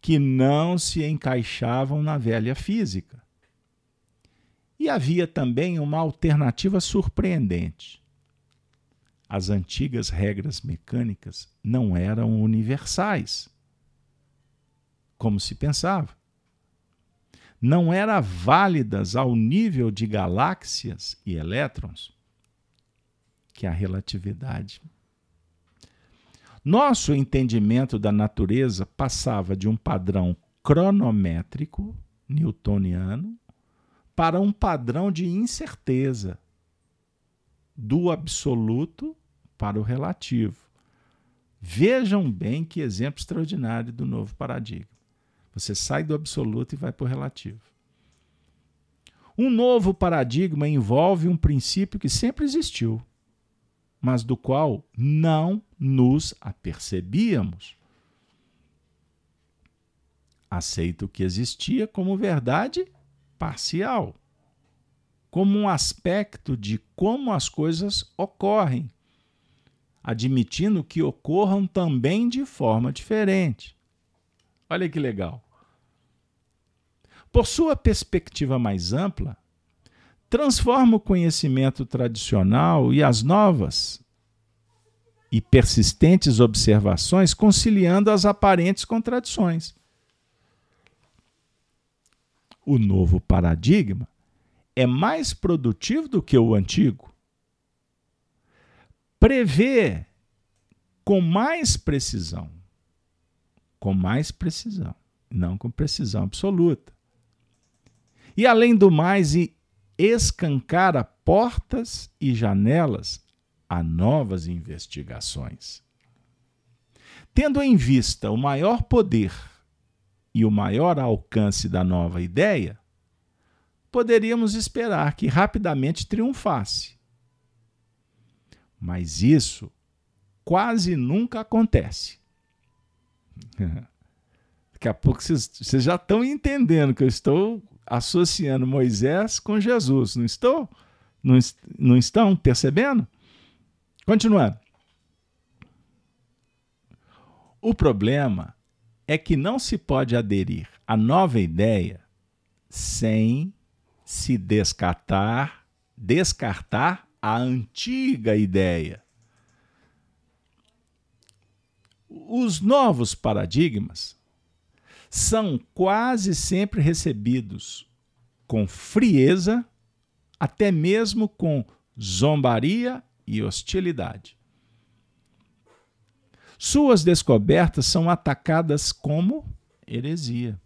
que não se encaixavam na velha física. E havia também uma alternativa surpreendente. As antigas regras mecânicas não eram universais, como se pensava. Não eram válidas ao nível de galáxias e elétrons que a relatividade nosso entendimento da natureza passava de um padrão cronométrico newtoniano para um padrão de incerteza do absoluto para o relativo. Vejam bem que exemplo extraordinário do novo paradigma. Você sai do absoluto e vai para o relativo. Um novo paradigma envolve um princípio que sempre existiu, mas do qual não nos apercebíamos. Aceito que existia como verdade parcial, como um aspecto de como as coisas ocorrem, admitindo que ocorram também de forma diferente. Olha que legal. Por sua perspectiva mais ampla, transforma o conhecimento tradicional e as novas e persistentes observações, conciliando as aparentes contradições. O novo paradigma é mais produtivo do que o antigo. Prevê com mais precisão, com mais precisão, não com precisão absoluta. E além do mais, escancara portas e janelas a novas investigações. Tendo em vista o maior poder e o maior alcance da nova ideia, poderíamos esperar que rapidamente triunfasse. Mas isso quase nunca acontece. Daqui a pouco vocês, já estão entendendo que eu estou associando Moisés com Jesus, não estou? Não, não estão percebendo? Continuando. O problema é que não se pode aderir à nova ideia sem se descartar, descartar a antiga ideia. Os novos paradigmas são quase sempre recebidos com frieza, até mesmo com zombaria e hostilidade. Suas descobertas são atacadas como heresia.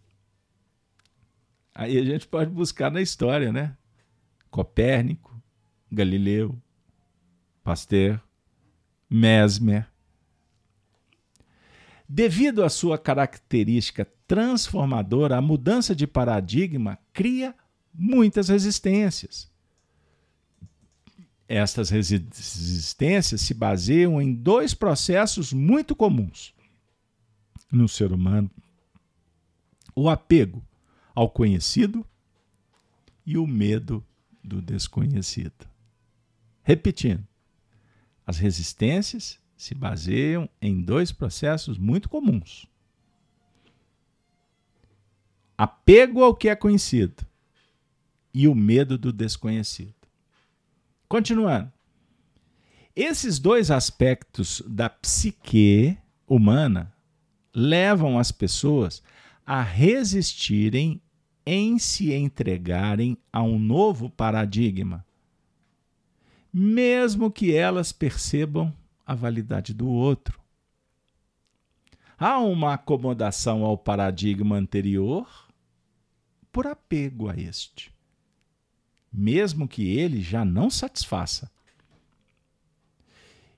Aí a gente pode buscar na história, né? Copérnico, Galileu, Pasteur, Mesmer. Devido à sua característica transformadora, a mudança de paradigma cria muitas resistências. Estas resistências se baseiam em dois processos muito comuns no ser humano: o apego ao conhecido e o medo do desconhecido. Repetindo, as resistências se baseiam em dois processos muito comuns: apego ao que é conhecido e o medo do desconhecido. Continuando. Esses dois aspectos da psique humana levam as pessoas a resistirem em se entregarem a um novo paradigma, mesmo que elas percebam a validade do outro. Há uma acomodação ao paradigma anterior por apego a este, mesmo que ele já não satisfaça.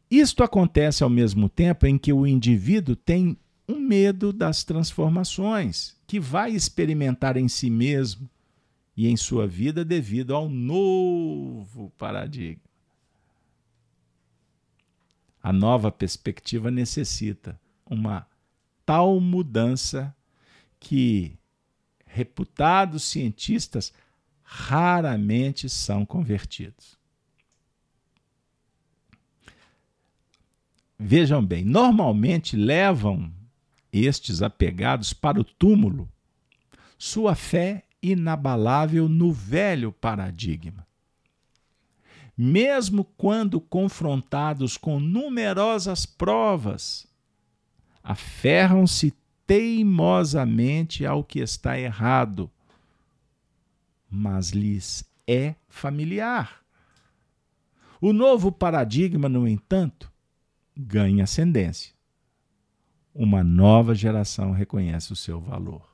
Isto acontece ao mesmo tempo em que o indivíduo tem um medo das transformações que vai experimentar em si mesmo e em sua vida devido ao novo paradigma. A nova perspectiva necessita uma tal mudança que reputados cientistas raramente são convertidos. Vejam bem, normalmente levam estes apegados para o túmulo, sua fé inabalável no velho paradigma. Mesmo quando confrontados com numerosas provas, aferram-se teimosamente ao que está errado, mas lhes é familiar. O novo paradigma, no entanto, ganha ascendência uma nova geração reconhece o seu valor.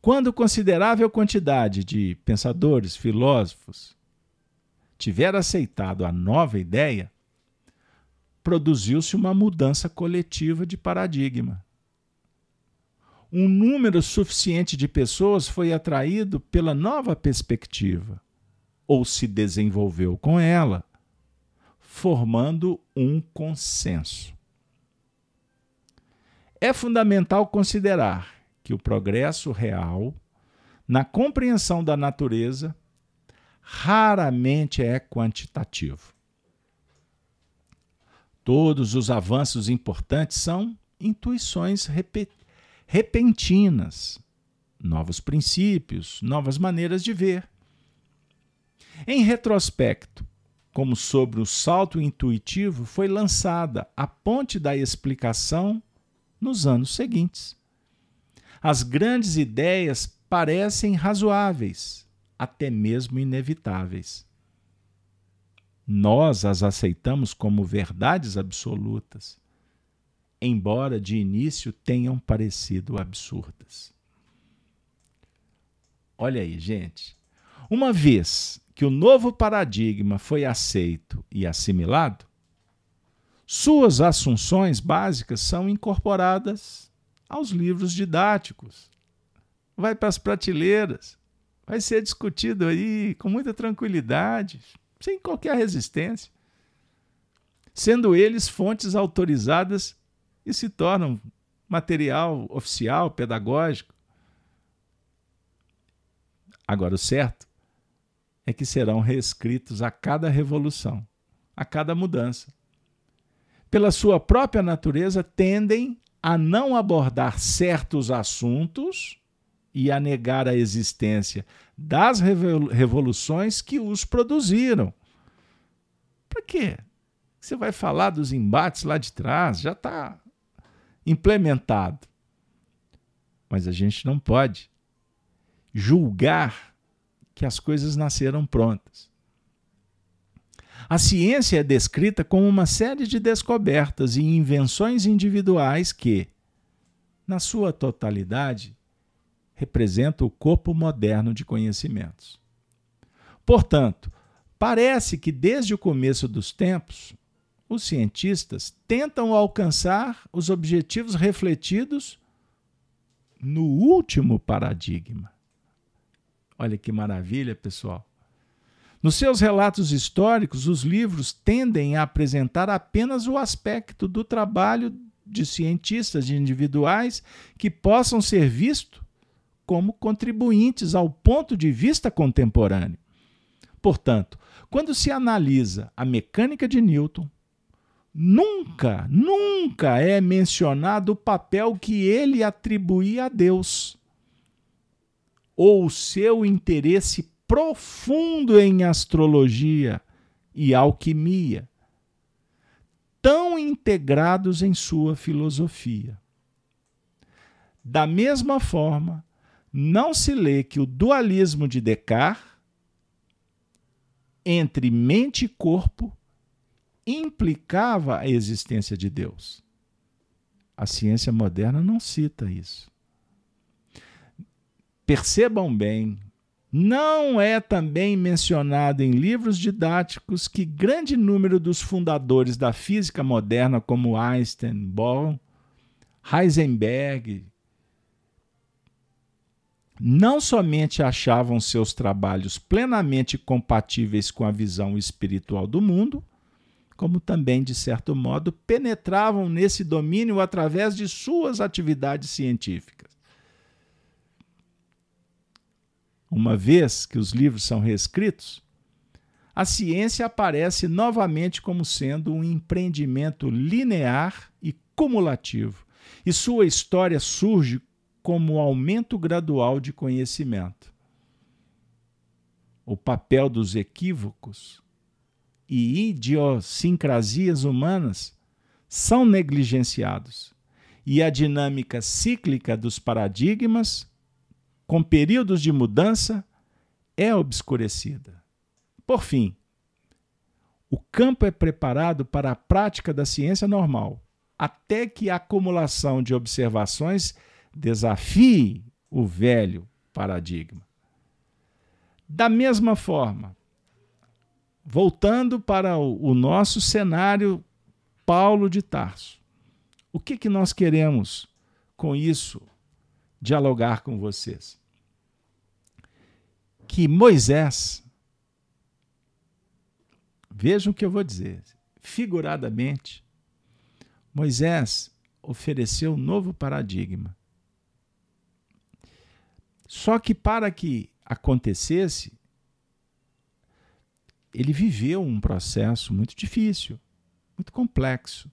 Quando considerável quantidade de pensadores, filósofos, tiver aceitado a nova ideia, produziu-se uma mudança coletiva de paradigma. Um número suficiente de pessoas foi atraído pela nova perspectiva, ou se desenvolveu com ela, formando um consenso. É fundamental considerar que o progresso real na compreensão da natureza raramente é quantitativo. Todos os avanços importantes são intuições repentinas, novos princípios, novas maneiras de ver. Em retrospecto, como sobre o salto intuitivo, foi lançada a ponte da explicação nos anos seguintes. As grandes ideias parecem razoáveis, até mesmo inevitáveis. Nós as aceitamos como verdades absolutas, embora de início tenham parecido absurdas. Olha aí, gente. Uma vez que o novo paradigma foi aceito e assimilado, suas assunções básicas são incorporadas aos livros didáticos. Vai para as prateleiras. vai ser discutido aí com muita tranquilidade, sem qualquer resistência, sendo eles fontes autorizadas e se tornam material oficial, pedagógico. Agora, o certo é que serão reescritos a cada revolução, a cada mudança. Pela sua própria natureza, tendem a não abordar certos assuntos e a negar a existência das revoluções que os produziram. Para quê? Você vai falar dos embates lá de trás, já está implementado. Mas a gente não pode julgar que as coisas nasceram prontas. A ciência é descrita como uma série de descobertas e invenções individuais que, na sua totalidade, representa o corpo moderno de conhecimentos. Portanto, parece que desde o começo dos tempos, os cientistas tentam alcançar os objetivos refletidos no último paradigma. Olha que maravilha, pessoal. Nos seus relatos históricos, os livros tendem a apresentar apenas o aspecto do trabalho de cientistas individuais que possam ser vistos como contribuintes ao ponto de vista contemporâneo. Portanto, quando se analisa a mecânica de Newton, nunca, nunca é mencionado o papel que ele atribuía a Deus ou o seu interesse profundo em astrologia e alquimia, tão integrados em sua filosofia. Da mesma forma, não se lê que o dualismo de Descartes entre mente e corpo implicava a existência de Deus. A ciência moderna não cita isso. Percebam bem, não é também mencionado em livros didáticos que grande número dos fundadores da física moderna, como Einstein, Bohr, Heisenberg, não somente achavam seus trabalhos plenamente compatíveis com a visão espiritual do mundo, como também, de certo modo, penetravam nesse domínio através de suas atividades científicas. Uma vez que os livros são reescritos, a ciência aparece novamente como sendo um empreendimento linear e cumulativo, e sua história surge como aumento gradual de conhecimento. O papel dos equívocos e idiosincrasias humanas são negligenciados e a dinâmica cíclica dos paradigmas, com períodos de mudança, é obscurecida. Por fim, o campo é preparado para a prática da ciência normal, até que a acumulação de observações desafie o velho paradigma. Da mesma forma, voltando para o, nosso cenário Paulo de Tarso, o que, que nós queremos com isso dialogar com vocês? Que Moisés, vejam o que eu vou dizer, figuradamente, Moisés ofereceu um novo paradigma só que para que acontecesse, ele viveu um processo muito difícil, muito complexo.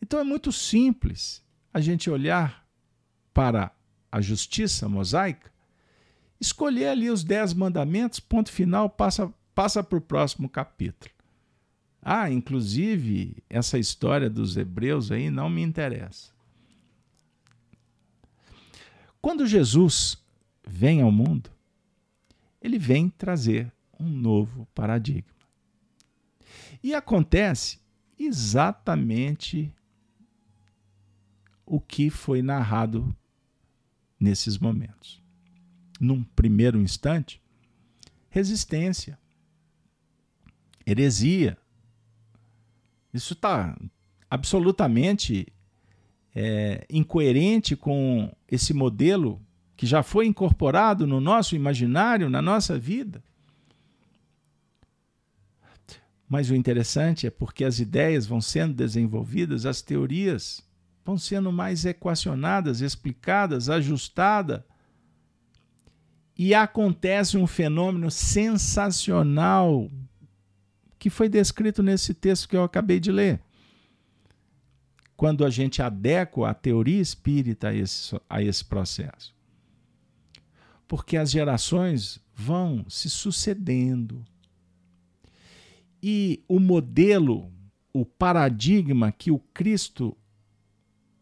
Então é muito simples a gente olhar para a justiça mosaica, escolher ali os dez mandamentos, ponto final, passa, passa para o próximo capítulo. Ah, inclusive, essa história dos hebreus aí não me interessa. Quando Jesus vem ao mundo, ele vem trazer um novo paradigma. E acontece exatamente o que foi narrado nesses momentos. Num primeiro instante, resistência, heresia. Isso está absolutamente é, incoerente com esse modelo que já foi incorporado no nosso imaginário, na nossa vida. Mas o interessante é porque as ideias vão sendo desenvolvidas, as teorias vão sendo mais equacionadas, explicadas, ajustadas. E acontece um fenômeno sensacional que foi descrito nesse texto que eu acabei de ler. Quando a gente adequa a teoria espírita a esse, a esse processo. Porque as gerações vão se sucedendo. E o modelo, o paradigma que o Cristo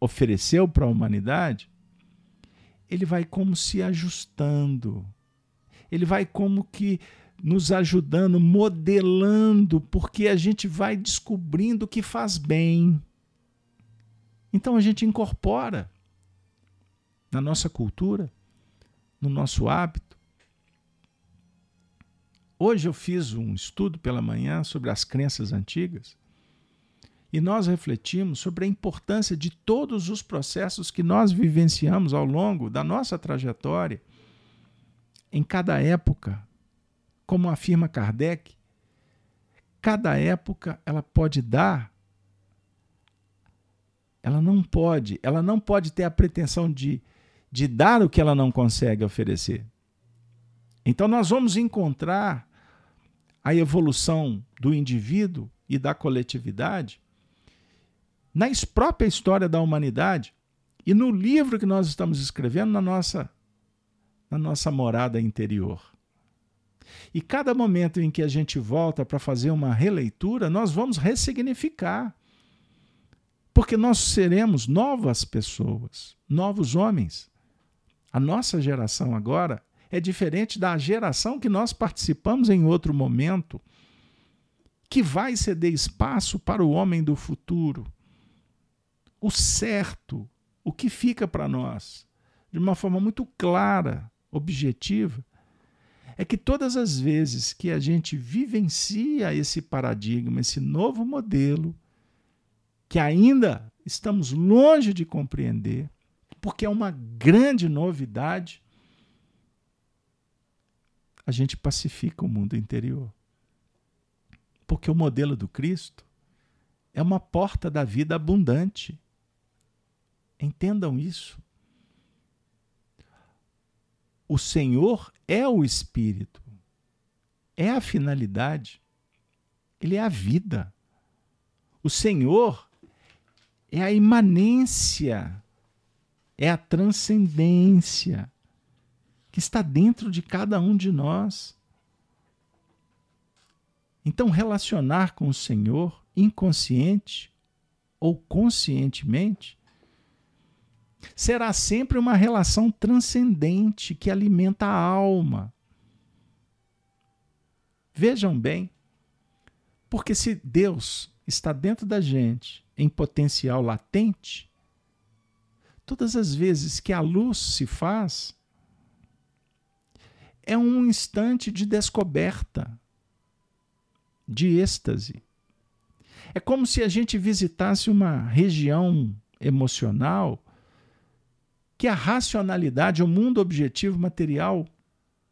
ofereceu para a humanidade, ele vai como se ajustando. Ele vai como que nos ajudando, modelando, porque a gente vai descobrindo o que faz bem. Então a gente incorpora na nossa cultura, no nosso hábito. Hoje eu fiz um estudo pela manhã sobre as crenças antigas e nós refletimos sobre a importância de todos os processos que nós vivenciamos ao longo da nossa trajetória, em cada época, como afirma Kardec, cada época ela pode dar ela não pode, ela não pode ter a pretensão de, de dar o que ela não consegue oferecer. Então nós vamos encontrar a evolução do indivíduo e da coletividade na própria história da humanidade e no livro que nós estamos escrevendo na nossa na nossa morada interior. E cada momento em que a gente volta para fazer uma releitura, nós vamos ressignificar. Porque nós seremos novas pessoas, novos homens. A nossa geração agora é diferente da geração que nós participamos em outro momento, que vai ceder espaço para o homem do futuro. O certo, o que fica para nós, de uma forma muito clara, objetiva, é que todas as vezes que a gente vivencia esse paradigma, esse novo modelo, que ainda estamos longe de compreender, porque é uma grande novidade, a gente pacifica o mundo interior. Porque o modelo do Cristo é uma porta da vida abundante. Entendam isso. O Senhor é o Espírito, é a finalidade, Ele é a vida. O Senhor é a imanência, é a transcendência que está dentro de cada um de nós. Então, relacionar com o Senhor, inconsciente ou conscientemente, será sempre uma relação transcendente que alimenta a alma. Vejam bem, porque se Deus está dentro da gente em potencial latente, todas as vezes que a luz se faz, é um instante de descoberta, de êxtase. É como se a gente visitasse uma região emocional que a racionalidade, o mundo objetivo material,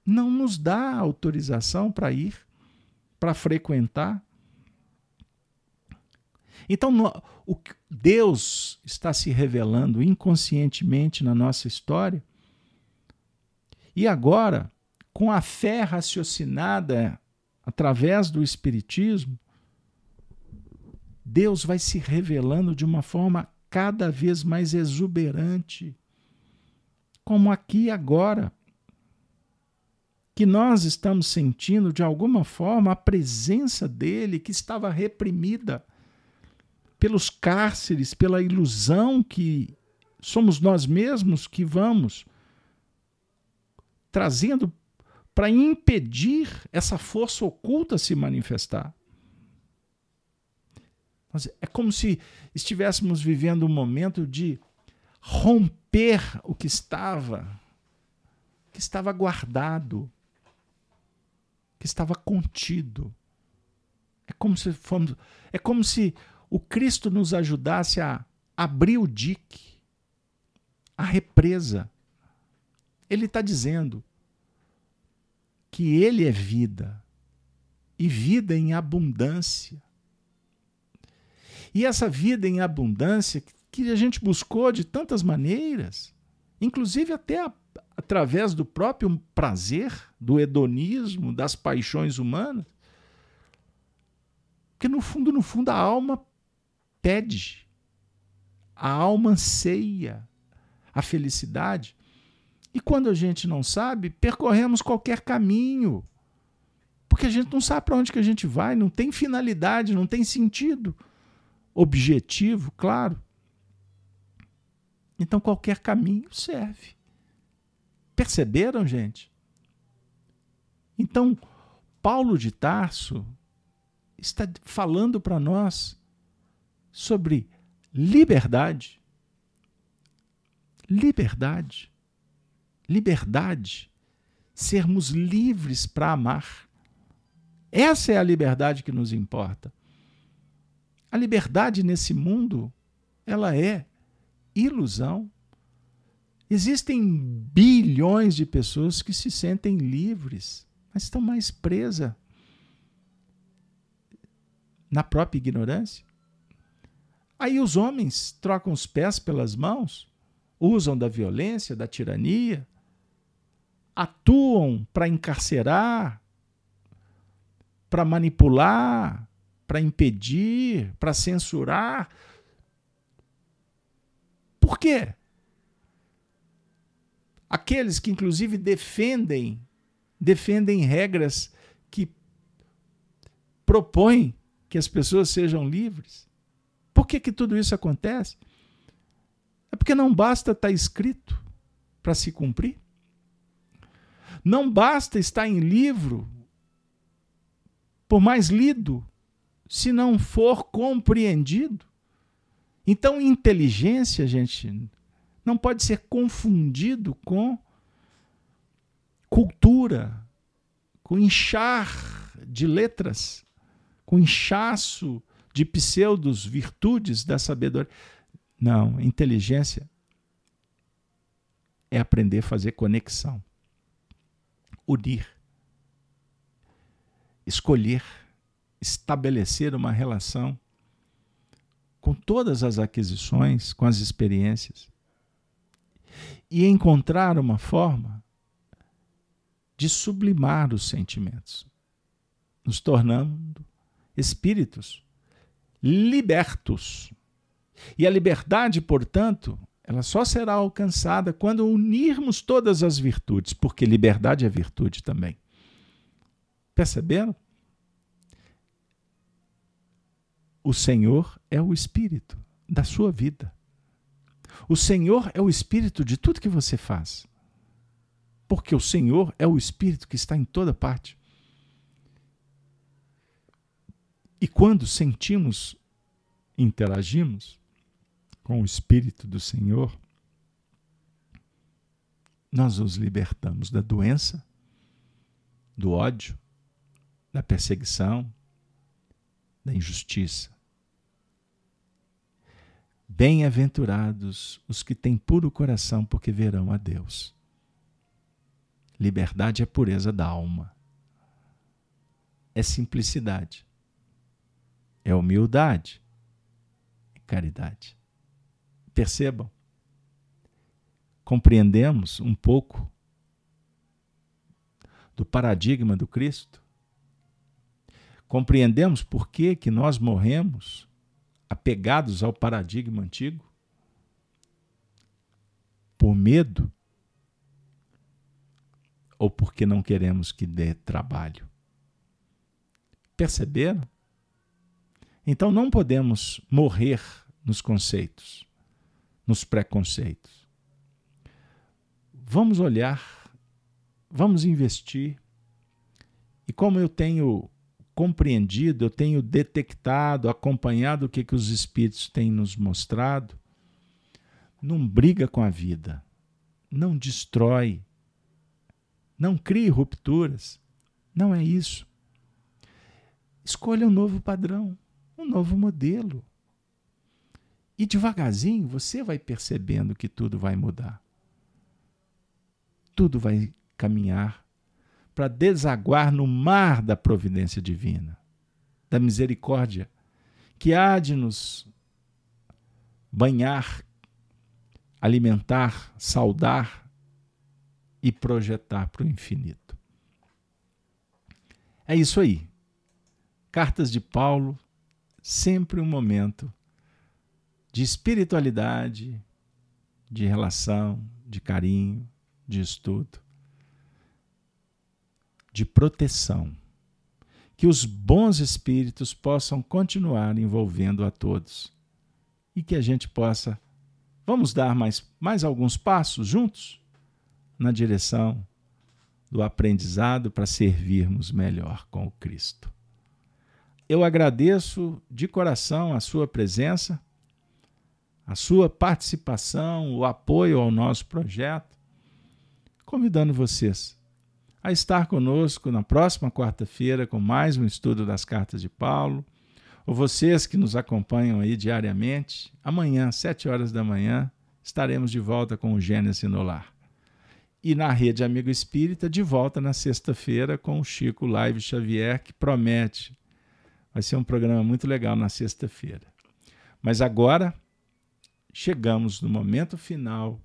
não nos dá autorização para ir, para frequentar. Então, no, o Deus está se revelando inconscientemente na nossa história. E agora, com a fé raciocinada através do Espiritismo, Deus vai se revelando de uma forma cada vez mais exuberante como aqui e agora. Que nós estamos sentindo, de alguma forma, a presença dele que estava reprimida pelos cárceres, pela ilusão que somos nós mesmos que vamos trazendo para impedir essa força oculta se manifestar. É como se estivéssemos vivendo um momento de romper o que estava, que estava guardado, que estava contido. É como se fomos, é como se o Cristo nos ajudasse a abrir o dique, a represa, Ele está dizendo que Ele é vida e vida em abundância. E essa vida em abundância que a gente buscou de tantas maneiras, inclusive até a, através do próprio prazer, do hedonismo, das paixões humanas, porque no fundo, no fundo, a alma pede, a alma anseia a felicidade. E quando a gente não sabe, percorremos qualquer caminho. Porque a gente não sabe para onde que a gente vai, não tem finalidade, não tem sentido objetivo, claro. Então qualquer caminho serve. Perceberam, gente? Então, Paulo de Tarso está falando para nós sobre liberdade. Liberdade. Liberdade. Sermos livres para amar. Essa é a liberdade que nos importa. A liberdade nesse mundo, ela é ilusão. Existem bilhões de pessoas que se sentem livres, mas estão mais presas na própria ignorância. Aí os homens trocam os pés pelas mãos, usam da violência, da tirania, atuam para encarcerar, para manipular, para impedir, para censurar. Por quê? Aqueles que inclusive defendem defendem regras que propõem que as pessoas sejam livres. Por que, que tudo isso acontece? É porque não basta estar escrito para se cumprir. Não basta estar em livro, por mais lido, se não for compreendido. Então, inteligência, gente, não pode ser confundido com cultura, com inchar de letras com inchaço de pseudos virtudes da sabedoria. Não, inteligência é aprender a fazer conexão, unir, escolher, estabelecer uma relação com todas as aquisições, com as experiências e encontrar uma forma de sublimar os sentimentos, nos tornando espíritos libertos. E a liberdade, portanto, ela só será alcançada quando unirmos todas as virtudes, porque liberdade é virtude também. Perceberam? O Senhor é o espírito da sua vida. O Senhor é o espírito de tudo que você faz. Porque o Senhor é o espírito que está em toda parte. E quando sentimos, interagimos com o Espírito do Senhor, nós nos libertamos da doença, do ódio, da perseguição, da injustiça. Bem-aventurados os que têm puro coração, porque verão a Deus. Liberdade é pureza da alma, é simplicidade é humildade e caridade. Percebam? Compreendemos um pouco do paradigma do Cristo? Compreendemos por que, que nós morremos apegados ao paradigma antigo? Por medo? Ou porque não queremos que dê trabalho? Perceberam? Então não podemos morrer nos conceitos, nos preconceitos. Vamos olhar, vamos investir. E como eu tenho compreendido, eu tenho detectado, acompanhado o que, que os espíritos têm nos mostrado, não briga com a vida, não destrói, não crie rupturas. Não é isso. Escolha um novo padrão um novo modelo. E devagarzinho você vai percebendo que tudo vai mudar. tudo vai caminhar para desaguar no mar da providência divina, da misericórdia, que há de nos banhar, alimentar, saudar e projetar para o infinito. É isso aí. Cartas de Paulo, sempre um momento de espiritualidade, de relação, de carinho, de estudo, de proteção. Que os bons espíritos possam continuar envolvendo a todos e que a gente possa. Vamos dar mais, mais alguns passos juntos na direção do aprendizado para servirmos melhor com o Cristo. Eu agradeço de coração a sua presença a sua participação, o apoio ao nosso projeto, convidando vocês a estar conosco na próxima quarta-feira com mais um estudo das cartas de Paulo, ou vocês que nos acompanham aí diariamente, amanhã, sete horas da manhã, estaremos de volta com o Gênesis no Lar. E na Rede Amigo Espírita, de volta na sexta-feira com o Chico Live Xavier, que promete. Vai ser um programa muito legal na sexta-feira. Mas agora chegamos no momento final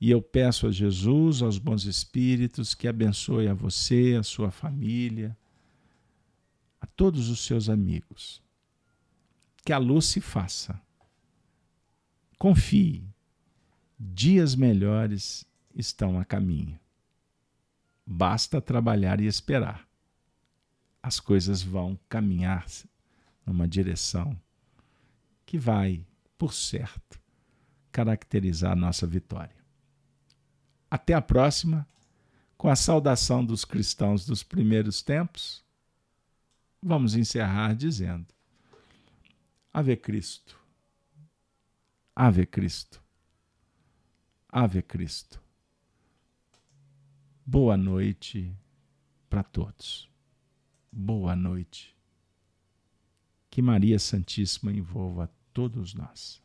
e eu peço a Jesus, aos bons espíritos, que abençoe a você, a sua família, a todos os seus amigos. Que a luz se faça. Confie, dias melhores estão a caminho. Basta trabalhar e esperar. As coisas vão caminhar numa direção que vai por certo, caracterizar a nossa vitória. Até a próxima, com a saudação dos cristãos dos primeiros tempos, vamos encerrar dizendo: Ave Cristo, Ave Cristo, Ave Cristo. Boa noite para todos. Boa noite. Que Maria Santíssima envolva todos nós.